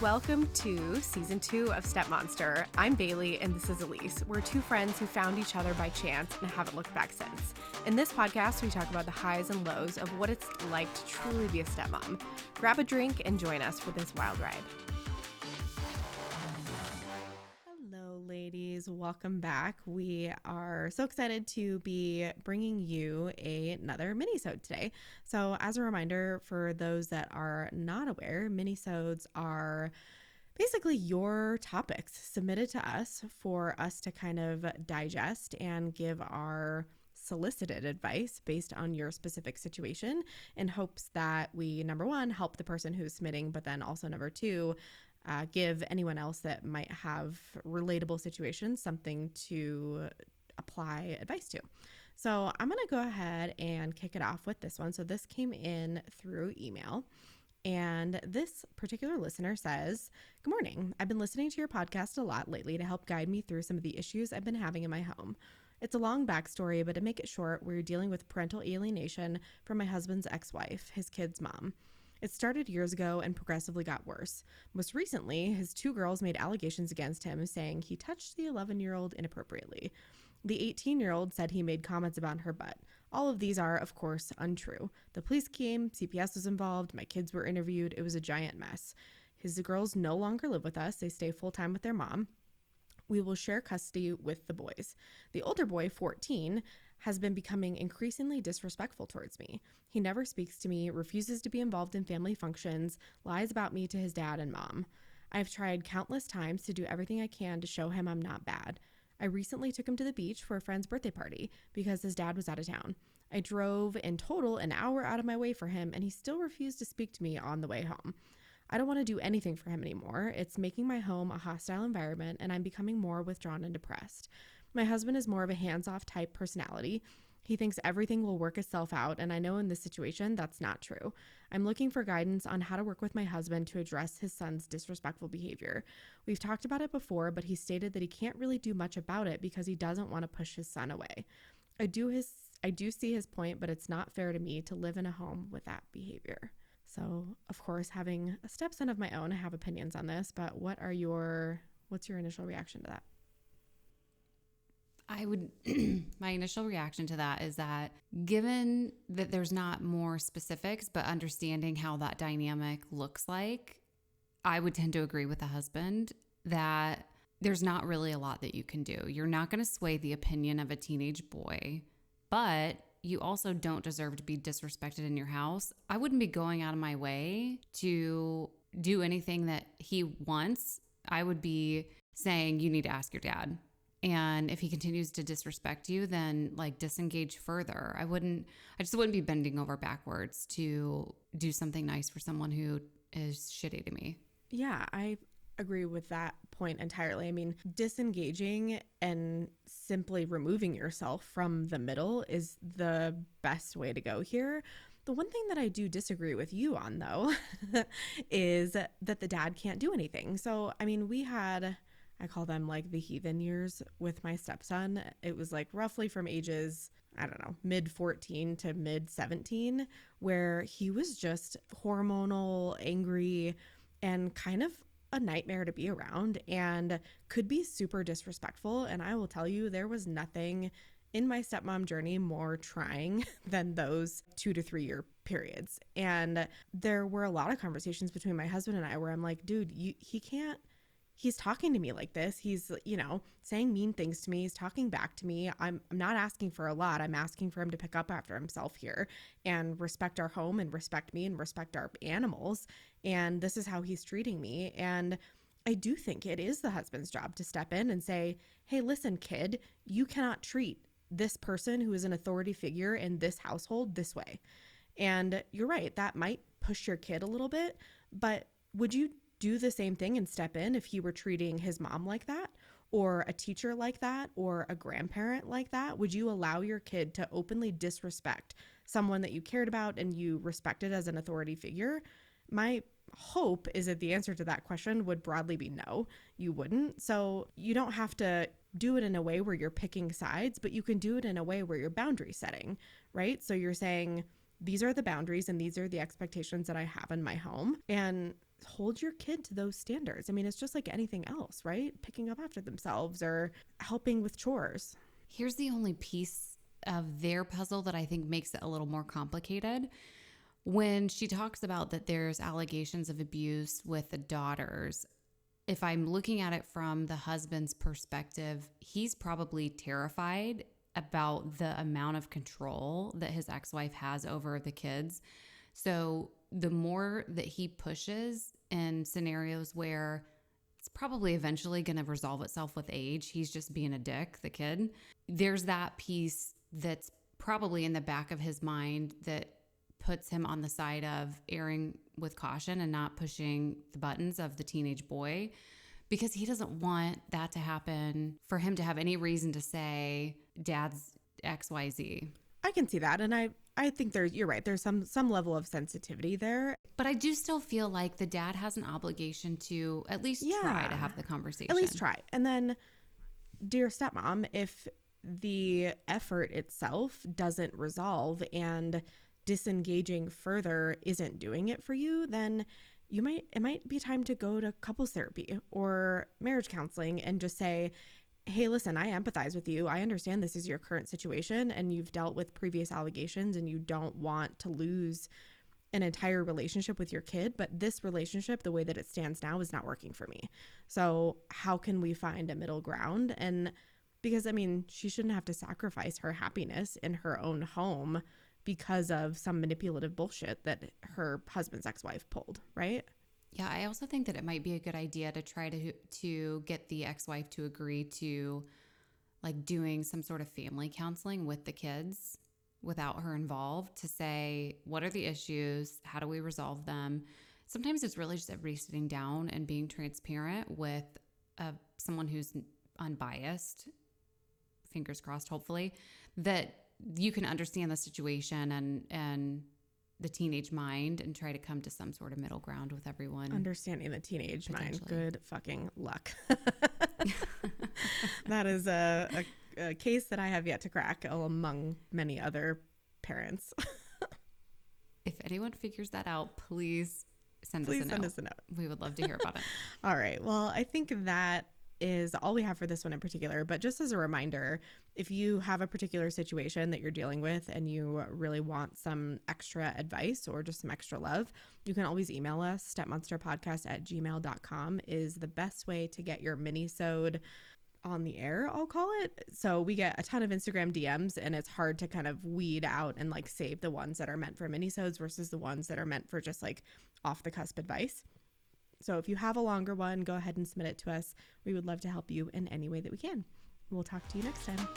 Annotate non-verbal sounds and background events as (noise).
Welcome to season two of Step Monster. I'm Bailey and this is Elise. We're two friends who found each other by chance and haven't looked back since. In this podcast, we talk about the highs and lows of what it's like to truly be a stepmom. Grab a drink and join us for this wild ride. Ladies. Welcome back. We are so excited to be bringing you a, another mini-sode today. So, as a reminder for those that are not aware, mini-sodes are basically your topics submitted to us for us to kind of digest and give our solicited advice based on your specific situation in hopes that we number one help the person who's submitting but then also number two uh, give anyone else that might have relatable situations something to apply advice to. So I'm going to go ahead and kick it off with this one. So this came in through email. And this particular listener says, Good morning. I've been listening to your podcast a lot lately to help guide me through some of the issues I've been having in my home. It's a long backstory, but to make it short, we're dealing with parental alienation from my husband's ex wife, his kid's mom. It started years ago and progressively got worse. Most recently, his two girls made allegations against him saying he touched the 11 year old inappropriately. The 18 year old said he made comments about her butt. All of these are, of course, untrue. The police came, CPS was involved, my kids were interviewed. It was a giant mess. His girls no longer live with us, they stay full time with their mom. We will share custody with the boys. The older boy, 14, has been becoming increasingly disrespectful towards me. He never speaks to me, refuses to be involved in family functions, lies about me to his dad and mom. I've tried countless times to do everything I can to show him I'm not bad. I recently took him to the beach for a friend's birthday party because his dad was out of town. I drove in total an hour out of my way for him, and he still refused to speak to me on the way home. I don't want to do anything for him anymore. It's making my home a hostile environment, and I'm becoming more withdrawn and depressed. My husband is more of a hands off type personality. He thinks everything will work itself out, and I know in this situation that's not true. I'm looking for guidance on how to work with my husband to address his son's disrespectful behavior. We've talked about it before, but he stated that he can't really do much about it because he doesn't want to push his son away. I do his I do see his point, but it's not fair to me to live in a home with that behavior. So, of course, having a stepson of my own, I have opinions on this, but what are your what's your initial reaction to that? I would, (clears throat) my initial reaction to that is that given that there's not more specifics, but understanding how that dynamic looks like, I would tend to agree with the husband that there's not really a lot that you can do. You're not going to sway the opinion of a teenage boy, but you also don't deserve to be disrespected in your house. I wouldn't be going out of my way to do anything that he wants. I would be saying, you need to ask your dad and if he continues to disrespect you then like disengage further. I wouldn't i just wouldn't be bending over backwards to do something nice for someone who is shitty to me. Yeah i agree with that point entirely. I mean disengaging and simply removing yourself from the middle is the best way to go here. The one thing that I do disagree with you on, though, (laughs) is that the dad can't do anything. So, I mean, we had I call them like the heathen years with my stepson. It was like roughly from ages, I don't know, mid 14 to mid 17, where he was just hormonal, angry, and kind of a nightmare to be around and could be super disrespectful. And I will tell you, there was nothing in my stepmom journey more trying (laughs) than those two to three year periods. And there were a lot of conversations between my husband and I where I'm like, dude, you, he can't he's talking to me like this. He's, you know, saying mean things to me. He's talking back to me. I'm, I'm not asking for a lot. I'm asking for him to pick up after himself here and respect our home and respect me and respect our animals. And this is how he's treating me. And I do think it is the husband's job to step in and say, hey, listen, kid, you cannot treat this person who is an authority figure in this household this way. And you're right, that might push your kid a little bit, but would you do the same thing and step in if he were treating his mom like that or a teacher like that or a grandparent like that? Would you allow your kid to openly disrespect someone that you cared about and you respected as an authority figure? My hope is that the answer to that question would broadly be no, you wouldn't. So you don't have to do it in a way where you're picking sides, but you can do it in a way where you're boundary setting, right? So you're saying, these are the boundaries and these are the expectations that I have in my home. And hold your kid to those standards. I mean, it's just like anything else, right? Picking up after themselves or helping with chores. Here's the only piece of their puzzle that I think makes it a little more complicated. When she talks about that there's allegations of abuse with the daughters, if I'm looking at it from the husband's perspective, he's probably terrified about the amount of control that his ex wife has over the kids. So the more that he pushes in scenarios where it's probably eventually going to resolve itself with age, he's just being a dick, the kid. There's that piece that's probably in the back of his mind that puts him on the side of erring with caution and not pushing the buttons of the teenage boy because he doesn't want that to happen for him to have any reason to say dad's XYZ. I can see that and I I think there's you're right. There's some some level of sensitivity there. But I do still feel like the dad has an obligation to at least yeah, try to have the conversation. At least try. And then dear stepmom, if the effort itself doesn't resolve and disengaging further isn't doing it for you, then you might it might be time to go to couples therapy or marriage counseling and just say hey, listen, I empathize with you. I understand this is your current situation and you've dealt with previous allegations and you don't want to lose an entire relationship with your kid, but this relationship, the way that it stands now, is not working for me. So, how can we find a middle ground? And because, I mean, she shouldn't have to sacrifice her happiness in her own home because of some manipulative bullshit that her husband's ex wife pulled, right? Yeah, I also think that it might be a good idea to try to to get the ex-wife to agree to like doing some sort of family counseling with the kids without her involved to say what are the issues, how do we resolve them? Sometimes it's really just everybody sitting down and being transparent with uh, someone who's unbiased, fingers crossed, hopefully, that you can understand the situation and and the teenage mind and try to come to some sort of middle ground with everyone. Understanding the teenage mind. Good fucking luck. (laughs) that is a, a, a, case that I have yet to crack among many other parents. (laughs) if anyone figures that out, please send please us a send note. us a note. We would love to hear about it. (laughs) All right. Well, I think that is all we have for this one in particular. But just as a reminder, if you have a particular situation that you're dealing with and you really want some extra advice or just some extra love, you can always email us. Stepmonsterpodcast at gmail.com is the best way to get your mini-sode on the air, I'll call it. So we get a ton of Instagram DMs and it's hard to kind of weed out and like save the ones that are meant for mini-sodes versus the ones that are meant for just like off the cusp advice. So if you have a longer one, go ahead and submit it to us. We would love to help you in any way that we can. We'll talk to you next time.